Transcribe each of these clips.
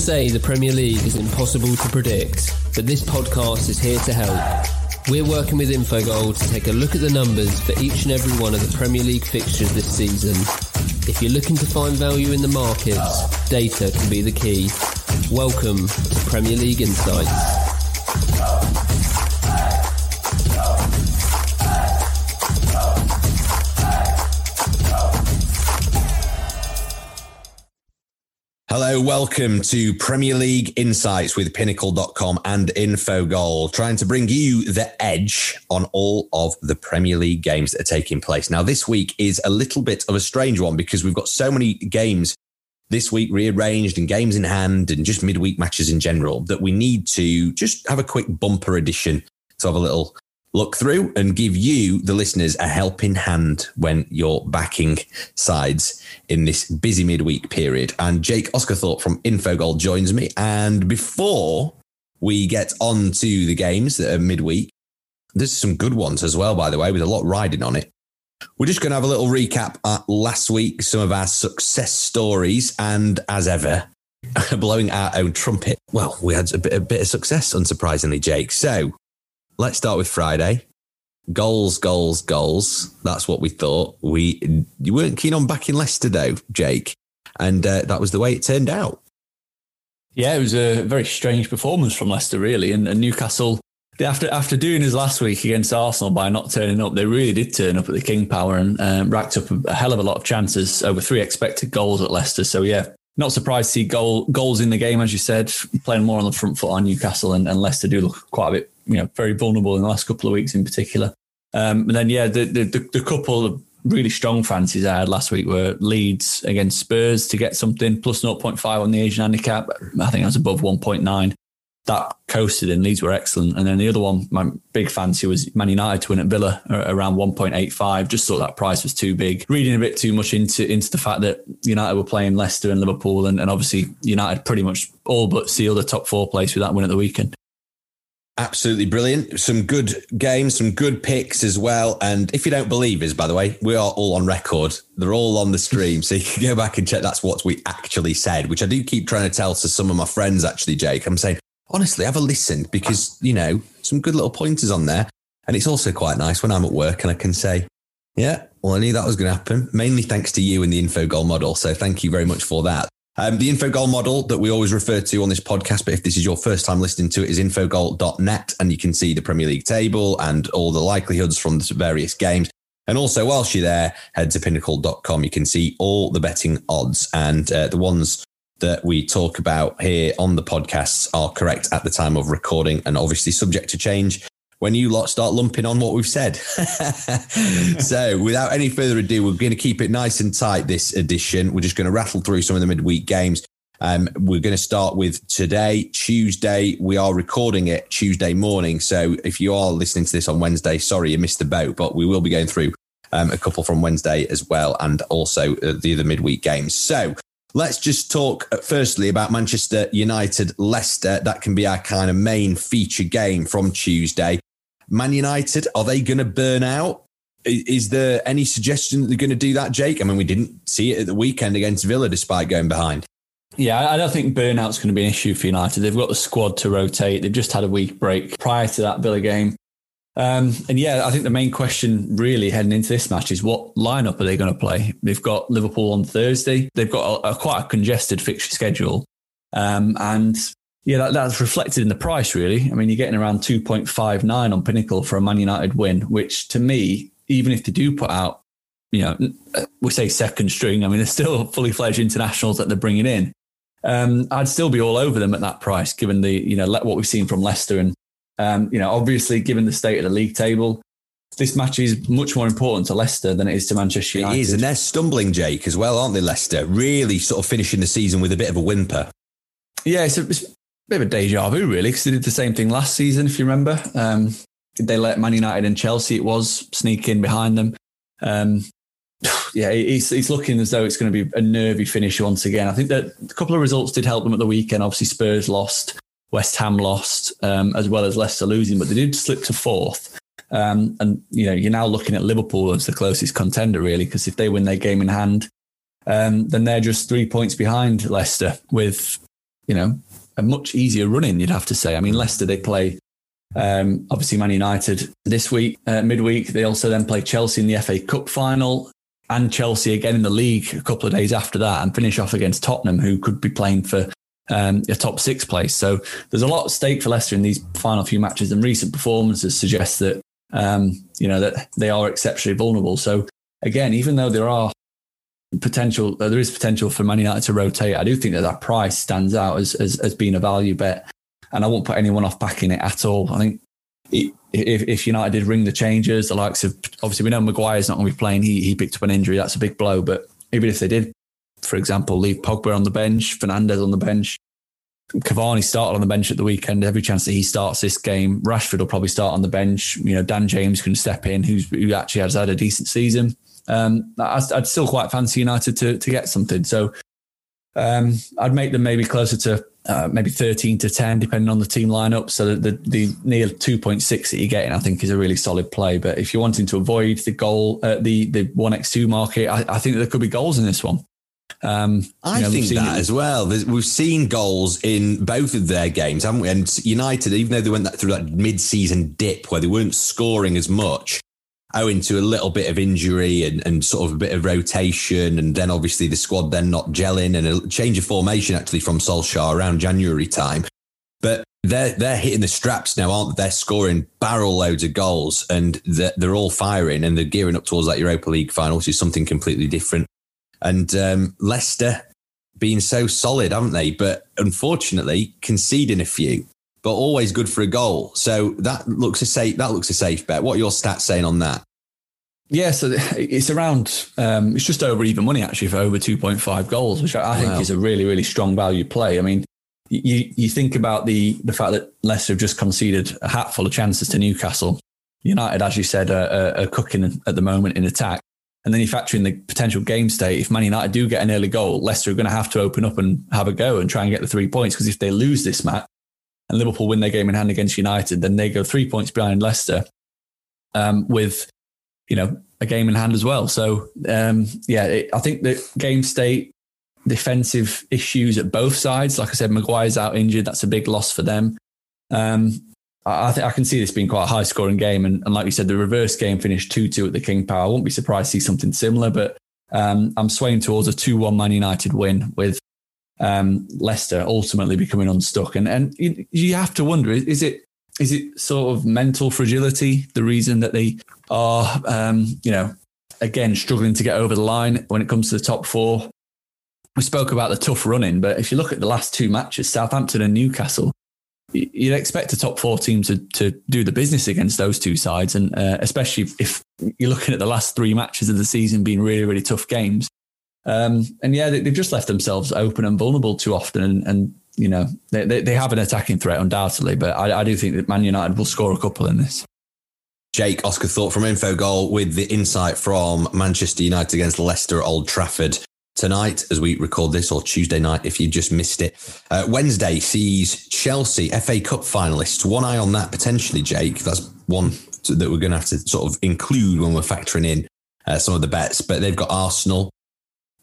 say the Premier League is impossible to predict, but this podcast is here to help. We're working with Infogol to take a look at the numbers for each and every one of the Premier League fixtures this season. If you're looking to find value in the markets, data can be the key. Welcome to Premier League Insights. Hello, welcome to Premier League Insights with Pinnacle.com and Infogol, trying to bring you the edge on all of the Premier League games that are taking place. Now, this week is a little bit of a strange one because we've got so many games this week rearranged and games in hand and just midweek matches in general that we need to just have a quick bumper edition to have a little look through and give you, the listeners, a helping hand when you're backing sides in this busy midweek period. And Jake Osgathorpe from Infogol joins me. And before we get on to the games that are midweek, there's some good ones as well, by the way, with a lot riding on it. We're just going to have a little recap at last week, some of our success stories, and as ever, blowing our own trumpet. Well, we had a bit, a bit of success, unsurprisingly, Jake. So let's start with Friday. Goals, goals, goals. That's what we thought. We you weren't keen on backing Leicester though, Jake, and uh, that was the way it turned out. Yeah, it was a very strange performance from Leicester, really, and, and Newcastle. After after doing his last week against Arsenal by not turning up, they really did turn up at the King Power and um, racked up a, hell of a lot of chances. Over three expected goals at Leicester. So yeah, not surprised to see goal goals in the game, as you said, playing more on the front foot on Newcastle and, and Leicester do look quite a bit you know very vulnerable in the last couple of weeks in particular. Um, and then yeah, the, the the couple of really strong fancies I had last week were Leeds against Spurs to get something plus 0.5 on the Asian handicap. I think was above 1.9. That coasted and Leeds were excellent. And then the other one, my big fancy was Man United to win at Villa around 1.85. Just thought that price was too big. Reading a bit too much into into the fact that United were playing Leicester and Liverpool, and, and obviously United pretty much all but sealed a top four place with that win at the weekend. Absolutely brilliant. Some good games, some good picks as well. And if you don't believe us, by the way, we are all on record. They're all on the stream. So you can go back and check that's what we actually said, which I do keep trying to tell to some of my friends, actually, Jake. I'm saying, honestly, have a listen because, you know, some good little pointers on there. And it's also quite nice when I'm at work and I can say, yeah, well, I knew that was going to happen, mainly thanks to you and the Infogol model. So thank you very much for that. Um, the Infogol model that we always refer to on this podcast, but if this is your first time listening to it, is infogol.net, and you can see the Premier League table and all the likelihoods from the various games. And also, whilst you're there, head to pinnacle.com. You can see all the betting odds and uh, the ones that we talk about here on the podcasts are correct at the time of recording and obviously subject to change when you lot start lumping on what we've said. so, without any further ado, we're going to keep it nice and tight this edition. We're just going to rattle through some of the midweek games. Um, we're going to start with today, Tuesday. We are recording it Tuesday morning. So, if you are listening to this on Wednesday, sorry you missed the boat, but we will be going through um, a couple from Wednesday as well, and also uh, the other midweek games. So, Let's just talk uh, firstly about Manchester United Leicester. That can be our kind of main feature game from Tuesday. Man United, are they going to burn out? Is there any suggestion that they're going to do that, Jake? I mean, we didn't see it at the weekend against Villa despite going behind. Yeah, I don't think burnout's going to be an issue for United. They've got the squad to rotate. They've just had a week break prior to that Villa game. Um, and yeah, I think the main question really heading into this match is what lineup are they going to play? They've got Liverpool on Thursday. They've got a, a quite a congested fixture schedule. Um, and yeah, that, that's reflected in the price, really. I mean, you're getting around 2.59 on Pinnacle for a Man United win, which to me, even if they do put out, you know, we say second string, I mean, they're still fully fledged internationals that they're bringing in. Um, I'd still be all over them at that price, given the, you know, what we've seen from Leicester. And, um, you know, obviously, given the state of the league table, this match is much more important to Leicester than it is to Manchester United. It is, and they're stumbling, Jake, as well, aren't they, Leicester? Really sort of finishing the season with a bit of a whimper. Yeah, it's, a, it's bit of a deja vu, really, because they did the same thing last season, if you remember. Um, they let Man United and Chelsea, it was, sneak in behind them. Um, yeah, it's looking as though it's going to be a nervy finish once again. I think that a couple of results did help them at the weekend. Obviously, Spurs lost, West Ham lost, um, as well as Leicester losing, but they did slip to fourth. Um, and you know, you're now looking at Liverpool as the closest contender, really, because if they win their game in hand, um, then they're just three points behind Leicester with you know, a much easier run in, you'd have to say. I mean, Leicester, they play um, obviously Man United this week, uh, midweek. They also then play Chelsea in the FA Cup final and Chelsea again in the league a couple of days after that and finish off against Tottenham, who could be playing for um, a top six place. So there's a lot at stake for Leicester in these final few matches, and recent performances suggest that um, you know that they are exceptionally vulnerable. So again, even though there are potential, there is potential for Man United to rotate. I do think that that price stands out as, as, as being a value bet, and I won't put anyone off backing it at all. I think if, if United did ring the changes, the likes of obviously we know Maguire's not going to be playing. He he picked up an injury. That's a big blow. But even if they did, for example, leave Pogba on the bench, Fernandes on the bench, Cavani started on the bench at the weekend. Every chance that he starts this game, Rashford will probably start on the bench. You know, Dan James can step in, who's who actually has had a decent season um, I'd, I'd, still quite fancy United to to get something. So um, I'd make them maybe closer to uh, maybe 13 to 10, depending on the team lineup. So the, the, near 2.6 that you're getting, I think, is a really solid play. But if you're wanting to avoid the goal, uh, the the 1x2 market, I, I think there could be goals in this one. Um, I know, think that it. as well. There's, we've seen goals in both of their games, haven't we? And United, even though they went that, through that mid-season dip where they weren't scoring as much, owing to a little bit of injury and, and sort of a bit of rotation. And then obviously the squad then not gelling and a change of formation actually from Solskjaer around January time. But they're, they're hitting the straps now, aren't they? They're scoring barrel loads of goals and they're, they're all firing and they're gearing up towards that Europa League final, which is something completely different. And um, Leicester being so solid, haven't they? But unfortunately, conceding a few but always good for a goal. So that looks a safe. That looks a safe bet. What are your stats saying on that? Yeah, so it's around. Um, it's just over even money actually for over two point five goals, which I, think is a really really strong value play. I mean, you you think about the the fact that Leicester have just conceded a hatful of chances to Newcastle. United, as you said, are, are cooking at the moment in attack. And then you factor in the potential game state. If Man United do get an early goal, Leicester are going to have to open up and have a go and try and get the three points. Because if they lose this match, and Liverpool win their game in hand against United, then they go three points behind Leicester um, with, you know, a game in hand as well. So, um, yeah, it, I think the game state, defensive issues at both sides. Like I said, Maguire's out injured. That's a big loss for them. Um, I, think I can see this being quite a high scoring game. And, and like you said, the reverse game finished 2 2 at the King Power. I won't be surprised to see something similar, but um, I'm swaying towards a 2 1 Man United win with um, Leicester ultimately becoming unstuck. And and you have to wonder: is it is it sort of mental fragility the reason that they are, um, you know, again struggling to get over the line when it comes to the top four? We spoke about the tough running, but if you look at the last two matches, Southampton and Newcastle, you'd expect a top four team to, to do the business against those two sides. And uh, especially if you're looking at the last three matches of the season being really, really tough games. Um, and yeah, they, have just left themselves open and vulnerable too often. And, and you know, they, they, they, have an attacking threat undoubtedly, but I, I do think that Man United will score a couple in this. Jake Osgathorpe from Infogol with the insight from Manchester United against Leicester at Old Trafford tonight as we record this, or Tuesday night if you just missed it. Uh, Wednesday sees Chelsea FA Cup finalists. One eye on that potentially, Jake. That's one that we're going to have to sort of include when we're factoring in uh, some of the bets. But they've got Arsenal,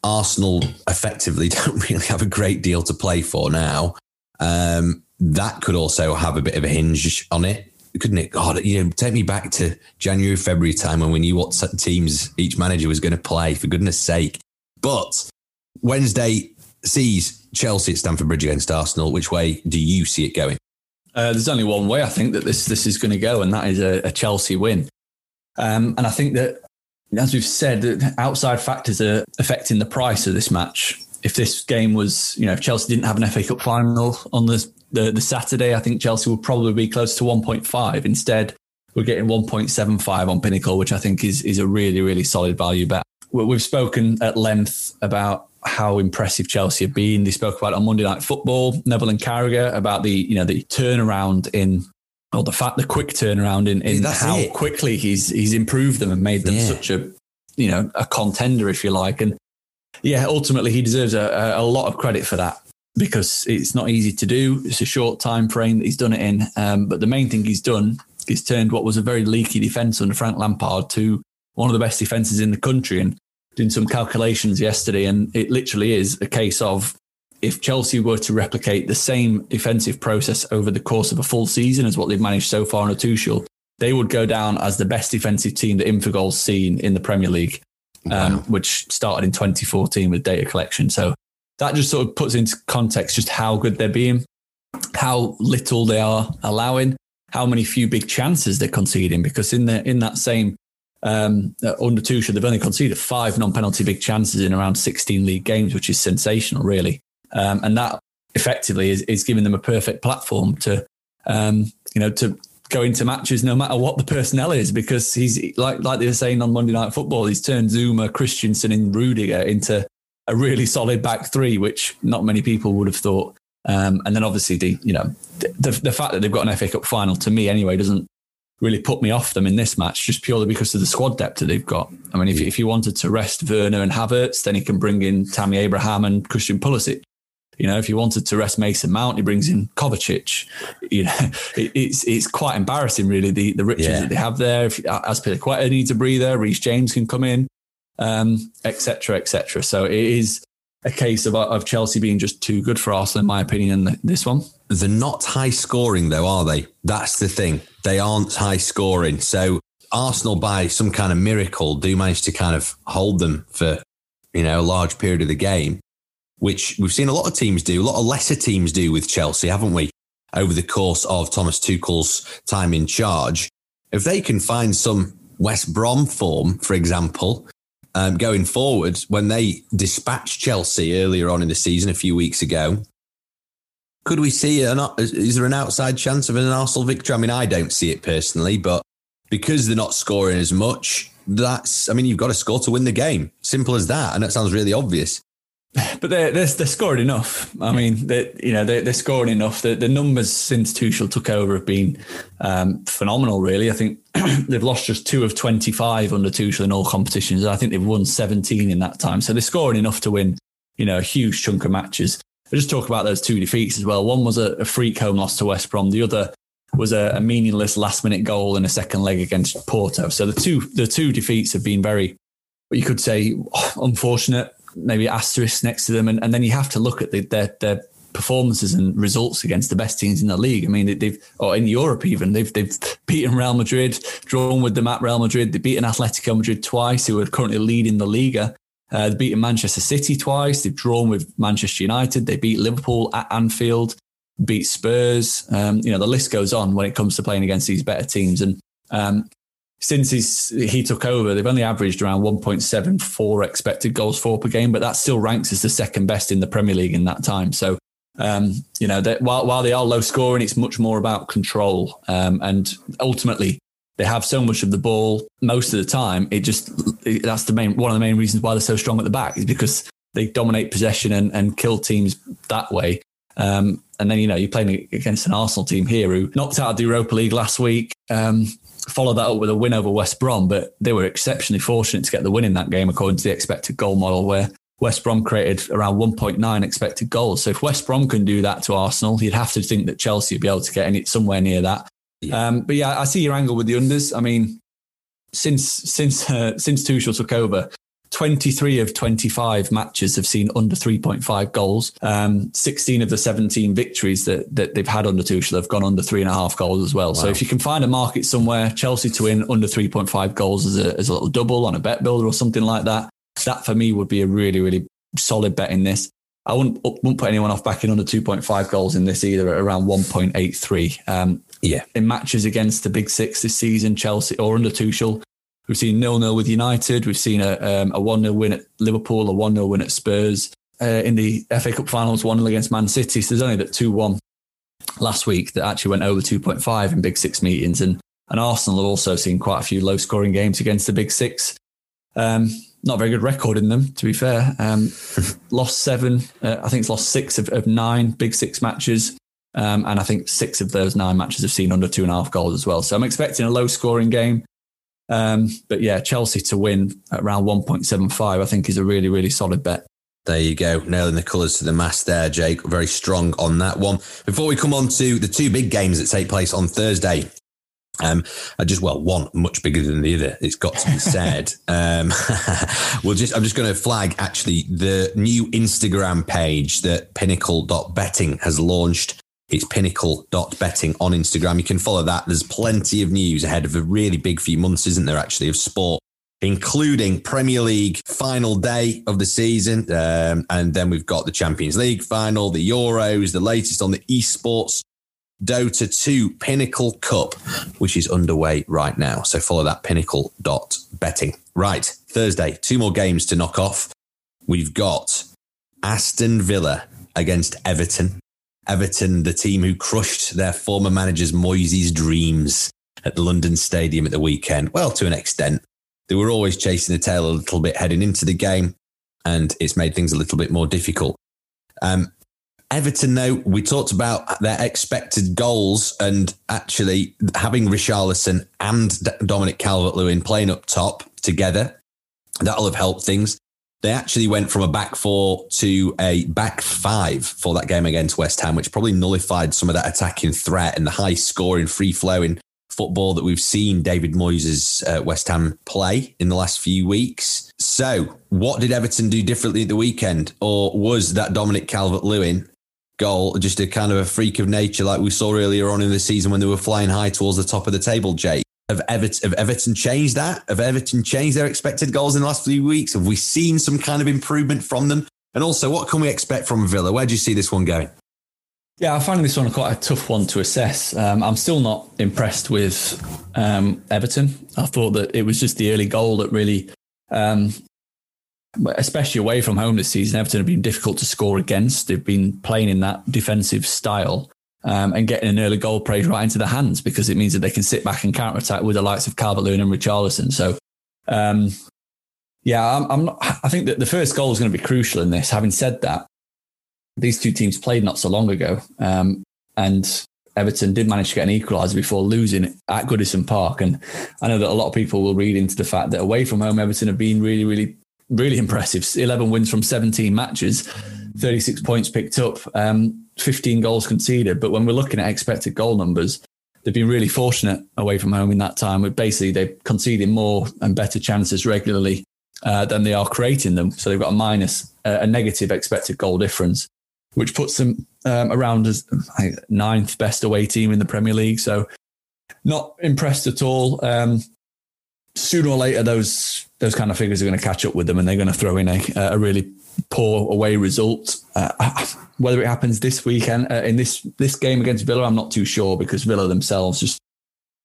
Arsenal effectively don't really have a great deal to play for now. Um, that could also have a bit of a hinge on it, couldn't it? God, you know, take me back to January, February time when we knew what teams each manager was going to play. For goodness' sake! But Wednesday sees Chelsea at Stamford Bridge against Arsenal. Which way do you see it going? Uh, there's only one way I think that this this is going to go, and that is a, a Chelsea win. Um, and I think that as we've said, outside factors are affecting the price of this match. If this game was, you know, if Chelsea didn't have an FA Cup final on the, the, the Saturday, I think Chelsea would probably be close to 1.5. Instead, we're getting 1.75 on Pinnacle, which I think is is a really, really solid value bet. We've spoken at length about how impressive Chelsea have been. They spoke about it on Monday Night Football, Neville and Carragher, about the, you know, the turnaround in or the fact the quick turnaround in, in how it. quickly he's he's improved them and made them yeah. such a you know a contender if you like and yeah ultimately he deserves a, a lot of credit for that because it's not easy to do it's a short time frame that he's done it in um, but the main thing he's done is turned what was a very leaky defense under Frank Lampard to one of the best defenses in the country and doing some calculations yesterday and it literally is a case of if Chelsea were to replicate the same defensive process over the course of a full season as what they've managed so far in a Tuchel, they would go down as the best defensive team that Infogol's seen in the Premier League, um, wow. which started in 2014 with data collection. So that just sort of puts into context just how good they're being, how little they are allowing, how many few big chances they're conceding. Because in the in that same um, uh, under Tuchel, they've only conceded five non-penalty big chances in around 16 league games, which is sensational, really. Um, and that effectively is, is giving them a perfect platform to, um, you know, to go into matches no matter what the personnel is, because he's like like they were saying on Monday Night Football, he's turned Zouma, Christensen, and Rudiger into a really solid back three, which not many people would have thought. Um, and then obviously the you know the, the fact that they've got an FA Cup final to me anyway doesn't really put me off them in this match just purely because of the squad depth that they've got. I mean, if, if you wanted to rest Werner and Havertz, then he can bring in Tammy Abraham and Christian Pulisic. You know, if you wanted to rest Mason Mount, he brings in Kovacic. You know, it, it's it's quite embarrassing, really, the, the riches yeah. that they have there. If Azpilicueta needs a breather, Reece James can come in, um, etc., etc. So it is a case of, of Chelsea being just too good for Arsenal, in my opinion, in this one. They're not high scoring, though, are they? That's the thing. They aren't high scoring. So Arsenal, by some kind of miracle, do manage to kind of hold them for, you know, a large period of the game which we've seen a lot of teams do, a lot of lesser teams do with Chelsea, haven't we? Over the course of Thomas Tuchel's time in charge. If they can find some West Brom form, for example, um, going forward, when they dispatched Chelsea earlier on in the season, a few weeks ago, could we see an, is there an outside chance of an Arsenal victory? I mean, I don't see it personally, but because they're not scoring as much, that's, I mean, you've got to score to win the game. Simple as that. And that sounds really obvious but they're, they're, they're scoring enough. I mean, they you know they're, they're scoring enough. The, the numbers since Tuchel took over have been um, phenomenal. Really, I think they've lost just two of twenty five under Tuchel in all competitions. I think they've won seventeen in that time. So they're scoring enough to win, you know, a huge chunk of matches. I just talk about those two defeats as well. One was a, a freak home loss to West Brom. The other was a, a meaningless last minute goal in a second leg against Porto. So the two the two defeats have been very, what you could say, unfortunate maybe asterisks next to them, and, and then you have to look at the, their their performances and results against the best teams in the league. I mean, they've or in Europe even they've they've beaten Real Madrid, drawn with them at Real Madrid. They've beaten Atletico Madrid twice, who are currently leading the Liga. Uh, they've beaten Manchester City twice. They've drawn with Manchester United. They beat Liverpool at Anfield, beat Spurs. Um, you know, the list goes on when it comes to playing against these better teams. And um, since he's, he took over, they've only averaged around 1.74 expected goals for per game, but that still ranks as the second best in the Premier League in that time. So, um, you know, while, while they are low scoring, it's much more about control. Um, and ultimately, they have so much of the ball most of the time. It just, it, that's the main, one of the main reasons why they're so strong at the back is because they dominate possession and, and kill teams that way. Um, and then, you know, you're playing against an Arsenal team here who knocked out of the Europa League last week. Um, follow that up with a win over West Brom, but they were exceptionally fortunate to get the win in that game according to the expected goal model, where West Brom created around 1.9 expected goals. So if West Brom can do that to Arsenal, you'd have to think that Chelsea would be able to get any, somewhere near that. Yeah. Um, but yeah, I see your angle with the unders. I mean, since since uh, since Tuchel took over, 23 of 25 matches have seen under 3.5 goals. Um, 16 of the 17 victories that, that they've had under Tuchel have gone under three and a half goals as well. Wow. So if you can find a market somewhere, Chelsea to win under 3.5 goals as a, as a little double on a bet builder or something like that, that for me would be a really, really solid bet in this. I wouldn't, wouldn't put anyone off backing under 2.5 goals in this either at around 1.83. Um, yeah. In matches against the big six this season, Chelsea or under Tuchel, We've seen nil nil with United. We've seen a um, a one 0 win at Liverpool, a one 0 win at Spurs. Uh, in the FA Cup finals, one 0 against Man City. So there's only that two one last week that actually went over two point five in Big Six meetings, and and Arsenal have also seen quite a few low scoring games against the Big Six. Um, not a very good record in them, to be fair. Um, lost seven, uh, I think it's lost six of, of nine Big Six matches. Um, and I think six of those nine matches have seen under two and a half goals as well. So I'm expecting a low scoring game. Um, but yeah, Chelsea to win at around 1.75, I think is a really, really solid bet. There you go, nailing the colours to the mast there, Jake. Very strong on that one. Before we come on to the two big games that take place on Thursday, Um, I just well, one much bigger than the other. It's got to be said. um, we'll just I'm just going to flag actually the new Instagram page that Pinnacle.betting has launched. It's pinnacle.betting on Instagram. You can follow that. There's plenty of news ahead of a really big few months, isn't there? Actually, of sport including Premier League final day of the season. Um, and then we've got the Champions League final, the Euros, the latest on the esports Dota 2 Pinnacle Cup, which is underway right now. So follow that pinnacle dot betting. Right, Thursday, two more games to knock off. We've got Aston Villa against Everton. Everton, the team who crushed their former manager's Moyes' dreams at the London Stadium at the weekend. Well, to an extent. They were always chasing the tail a little bit heading into the game, and it's made things a little bit more difficult. Um, Everton, though, we talked about their expected goals and actually having Richarlison and Dominic Calvert Lewin playing up top together. That'll have helped things. They actually went from a back four to a back five for that game against West Ham, which probably nullified some of that attacking threat and the high scoring, free flowing football that we've seen David Moyes' uh, West Ham play in the last few weeks. So, what did Everton do differently at the weekend? Or was that Dominic Calvert Lewin goal just a kind of a freak of nature like we saw earlier on in the season when they were flying high towards the top of the table, Jake? Have Everton, have Everton changed that? Have Everton changed their expected goals in the last few weeks? Have we seen some kind of improvement from them? And also, what can we expect from Villa? Where do you see this one going? Yeah, I find this one quite a tough one to assess. Um, I'm still not impressed with um, Everton. I thought that it was just the early goal that really, um, especially away from home this season, Everton have been difficult to score against. They've been playing in that defensive style um, and getting an early goal praise right into the hands because it means that they can sit back and counter attack with the likes of Calvert Lewin and Richarlison. So, um, yeah, I'm, I'm not, I think that the first goal is going to be crucial in this. Having said that, these two teams played not so long ago. Um, and Everton did manage to get an equaliser before losing at Goodison Park. And I know that a lot of people will read into the fact that away from home, Everton have been really, really, really impressive. 11 wins from 17 matches, 36 points picked up, um, 15 goals conceded. But when we're looking at expected goal numbers, they've been really fortunate away from home in that time. Basically, they're conceding more and better chances regularly uh, than they are creating them. So they've got a minus, a negative expected goal difference which puts them um, around as ninth best away team in the Premier League. So not impressed at all. Um, sooner or later, those those kind of figures are going to catch up with them, and they're going to throw in a, a really poor away result. Uh, whether it happens this weekend uh, in this this game against Villa, I'm not too sure because Villa themselves just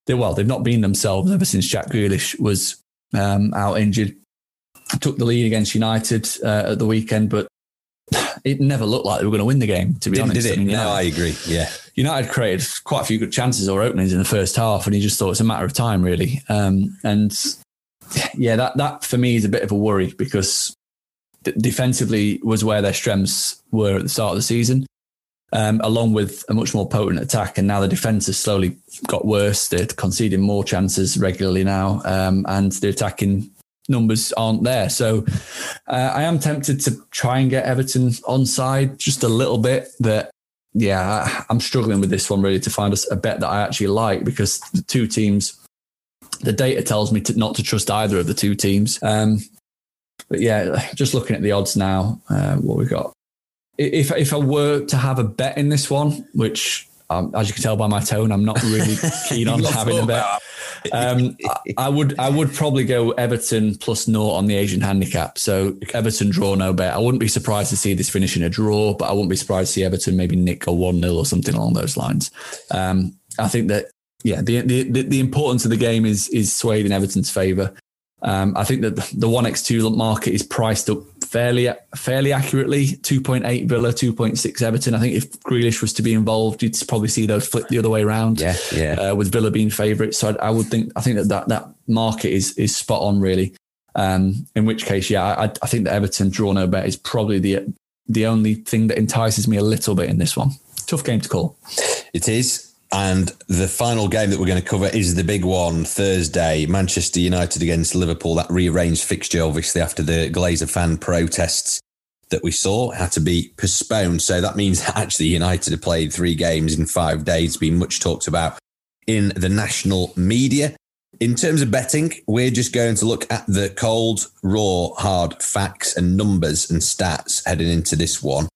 they well they've not been themselves ever since Jack Grealish was um, out injured. Took the lead against United uh, at the weekend, but it never looked like they were going to win the game. To be Didn't, honest, did it? I mean, no, I agree. Yeah, United created quite a few good chances or openings in the first half, and he just thought it's a matter of time, really. Um, and yeah, that that for me is a bit of a worry because defensively was where their strengths were at the start of the season. Um, along with a much more potent attack. And now the defence has slowly got worse. They're conceding more chances regularly now, um, and they're attacking numbers aren't there. So uh, I am tempted to try and get Everton on side just a little bit. That yeah, I'm struggling with this one really to find a, bet that I actually like because the two teams, the data tells me to, not to trust either of the two teams. Um, but yeah, just looking at the odds now, uh, what we got. If if I were to have a bet in this one, which um, as you can tell by my tone, I'm not really keen on having a bet. Um, I, would I would probably go Everton plus naught on the Asian handicap. So Everton draw no bet. I wouldn't be surprised to see this finish in a draw, but I wouldn't be surprised to see Everton maybe nick a one 0 or something along those lines. Um, I think that yeah, the, the the importance of the game is is swayed in Everton's favour. Um, I think that the one x two market is priced up fairly fairly accurately. Two point eight Villa, two point six Everton. I think if Grealish was to be involved, you'd probably see those flip the other way around. Yeah, yeah. Uh, with Villa being favourites, so I, I, would think I think that that, that market is is spot on really. Um, in which case, yeah, I, I think that Everton draw no bet is probably the the only thing that entices me a little bit in this one. Tough game to call. It is. And the final game that we're going to cover is the big one Thursday Manchester United against Liverpool. That rearranged fixture, obviously, after the Glazer fan protests that we saw had to be postponed. So that means actually United have played three games in five days, been much talked about in the national media. In terms of betting, we're just going to look at the cold, raw, hard facts and numbers and stats heading into this one.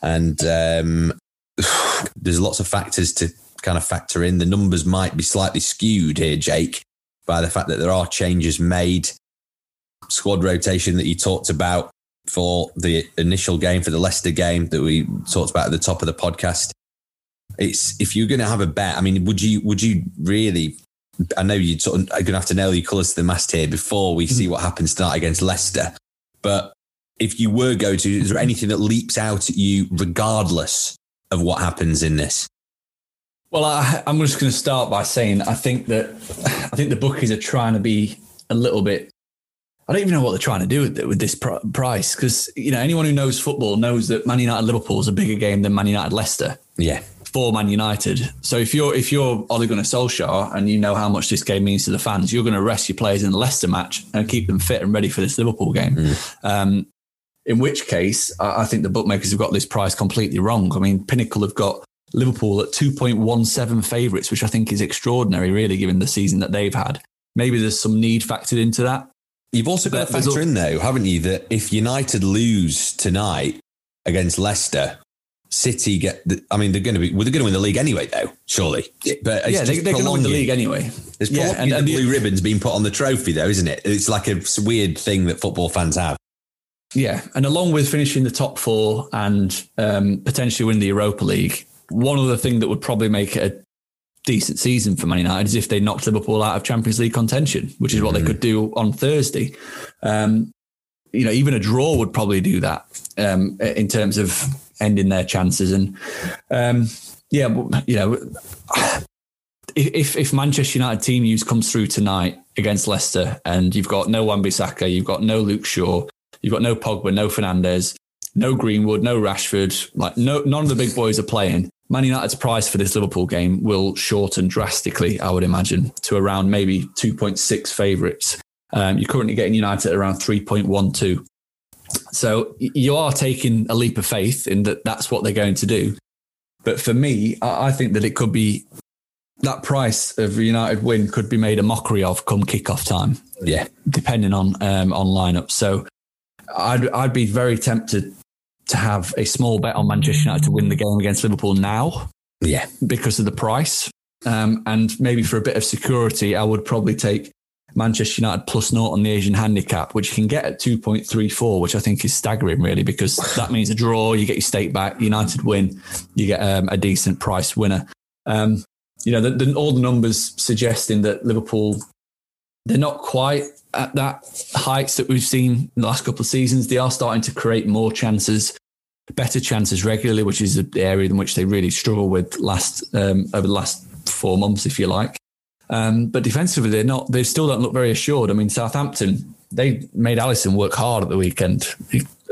And um, there's lots of factors to kind of factor in. The numbers might be slightly skewed here, Jake, by the fact that there are changes made. Squad rotation that you talked about for the initial game, for the Leicester game that we talked about at the top of the podcast. It's if you're going to have a bet. I mean, would you would you really? I know you sort of are going to have to nail your colours to the mast here before we see mm-hmm. what happens tonight against Leicester. But if you were going to, is there anything that leaps out at you regardless of what happens in this? Well, I, I'm just going to start by saying I think that I think the bookies are trying to be a little bit. I don't even know what they're trying to do with, with this pr- price because you know anyone who knows football knows that Man United Liverpool is a bigger game than Man United Leicester. Yeah, for Man United. So if you're if you're Ole Gunnar Solskjaer and you know how much this game means to the fans, you're going to rest your players in the Leicester match and keep them fit and ready for this Liverpool game. Mm. Um, in which case, I think the bookmakers have got this price completely wrong. I mean, Pinnacle have got Liverpool at 2.17 favourites, which I think is extraordinary, really, given the season that they've had. Maybe there's some need factored into that. You've also got to factor in, though, haven't you, that if United lose tonight against Leicester, City get. The, I mean, they're going to be. Well, they're going to win the league anyway, though. Surely, but yeah, they, are going to win the league anyway. There's probably yeah, and, and the blue ribbons being put on the trophy, though, isn't it? It's like a weird thing that football fans have. Yeah, and along with finishing the top four and um, potentially win the Europa League, one other thing that would probably make it a decent season for Man United is if they knocked Liverpool out of Champions League contention, which is mm-hmm. what they mm-hmm. could do on Thursday. Um, you know, even a draw would probably do that um, in terms of ending their chances. And um, yeah, you know, if if Manchester United team news comes through tonight against Leicester, and you've got no Wan-Bissaka, you've got no Luke Shaw, you've got no Pogba, no Fernandes, no Greenwood, no Rashford, like no none of the big boys are playing. Man United's price for this Liverpool game will shorten drastically, I would imagine, to around maybe 2.6 favourites. Um, you're currently getting United at around 3.12. So you are taking a leap of faith in that that's what they're going to do. But for me, I think that it could be that price of United win could be made a mockery of come kickoff time. Yeah, depending on um, on lineup. So I'd I'd be very tempted to have a small bet on Manchester United to win the game against Liverpool now. Yeah, because of the price. Um, and maybe for a bit of security, I would probably take Manchester United plus naught on the Asian handicap, which you can get at 2.34, which I think is staggering, really, because that means a draw, you get your stake back, United win, you get um, a decent price winner. Um, you know, the, the, all the numbers suggesting that Liverpool, they're not quite at that heights that we've seen in the last couple of seasons. They are starting to create more chances, better chances regularly, which is the area in which they really struggle with last um, over the last four months, if you like. Um, but defensively, they're not. They still don't look very assured. I mean, Southampton they made Alisson work hard at the weekend.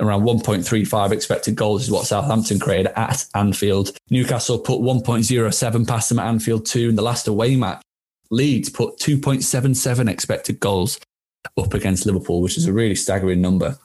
Around 1.35 expected goals is what Southampton created at Anfield. Newcastle put 1.07 past them at Anfield too in the last away match. Leeds put 2.77 expected goals up against Liverpool, which is a really staggering number.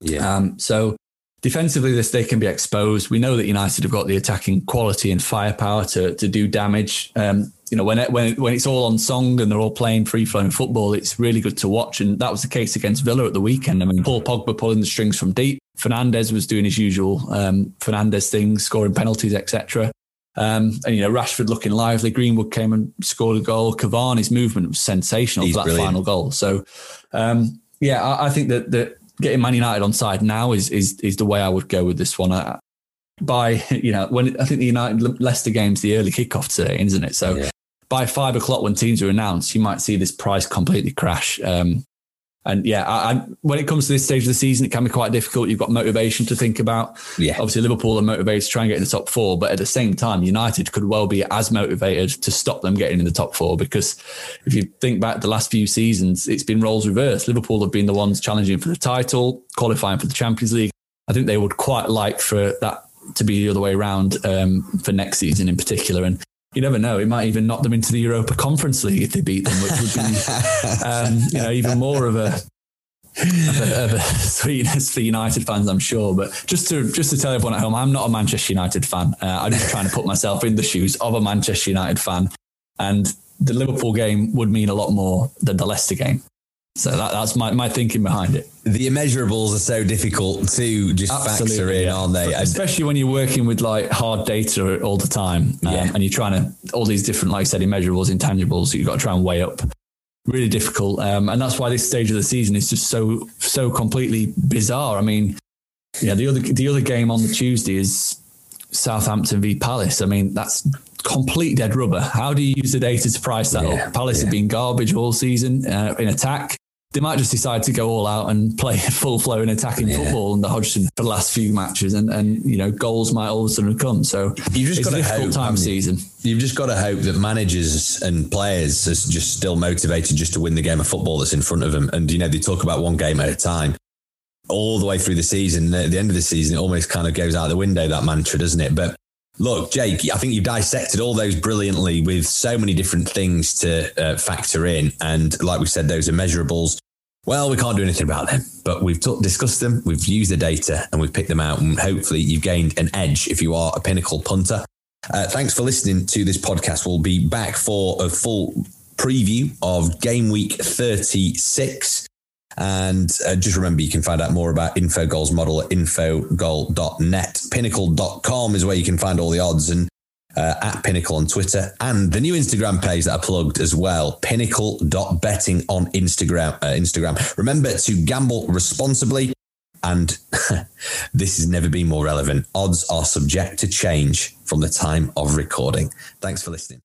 Yeah. Um, so defensively, this they can be exposed. We know that United have got the attacking quality and firepower to to do damage. Um, you know, when it, when when it's all on song and they're all playing free flowing football, it's really good to watch. And that was the case against Villa at the weekend. I mean, Paul Pogba pulling the strings from deep. Fernandes was doing his usual um, Fernandes things, scoring penalties, etc. Um, and you know, Rashford looking lively. Greenwood came and scored a goal. Cavani's movement was sensational He's for that brilliant. final goal. So, um, yeah, I, I, think that that getting Man United on side now is is is the way I would go with this one. I, by you know when I think the United Leicester game's the early kickoff today, isn't it? So yeah. by five o'clock when teams are announced, you might see this price completely crash. Um, and yeah, I, I, when it comes to this stage of the season, it can be quite difficult. You've got motivation to think about. Yeah. Obviously, Liverpool are motivated to try and get in the top four, but at the same time, United could well be as motivated to stop them getting in the top four because if you think back the last few seasons, it's been roles reversed. Liverpool have been the ones challenging for the title, qualifying for the Champions League. I think they would quite like for that to be the other way around um, for next season in particular. And you never know; it might even knock them into the Europa Conference League if they beat them, which would be um, you know even more of a of a, of a sweetness for United fans, I'm sure. But just to just to tell everyone at home, I'm not a Manchester United fan. Uh, I'm just trying to put myself in the shoes of a Manchester United fan. And the Liverpool game would mean a lot more than the Leicester game. So that, that's my, my thinking behind it. The immeasurables are so difficult to just Absolutely, factor in, yeah. aren't they? Especially when you're working with like hard data all the time, um, yeah. and you're trying to all these different, like I said, immeasurables, intangibles. You've got to try and weigh up. Really difficult, um, and that's why this stage of the season is just so so completely bizarre. I mean, yeah, the other the other game on the Tuesday is Southampton v Palace. I mean, that's complete dead rubber. How do you use the data to price that yeah, up? Palace yeah. have been garbage all season uh, in attack they might just decide to go all out and play full flow and attacking yeah. football under Hodgson for the last few matches, and, and you know goals might all of a sudden come. So you've just got a difficult hope, time season. You've just got to hope that managers and players are just still motivated just to win the game of football that's in front of them. And you know they talk about one game at a time. All the way through the season, at the end of the season, it almost kind of goes out the window that mantra, doesn't it? But Look, Jake, I think you've dissected all those brilliantly with so many different things to uh, factor in. And like we said, those are measurables. Well, we can't do anything about them, but we've t- discussed them, we've used the data, and we've picked them out. And hopefully, you've gained an edge if you are a pinnacle punter. Uh, thanks for listening to this podcast. We'll be back for a full preview of game week 36. And uh, just remember, you can find out more about Infogol's model at infogol.net. Pinnacle.com is where you can find all the odds and uh, at Pinnacle on Twitter and the new Instagram page that I plugged as well, pinnacle.betting on Instagram. Uh, Instagram. Remember to gamble responsibly. And this has never been more relevant. Odds are subject to change from the time of recording. Thanks for listening.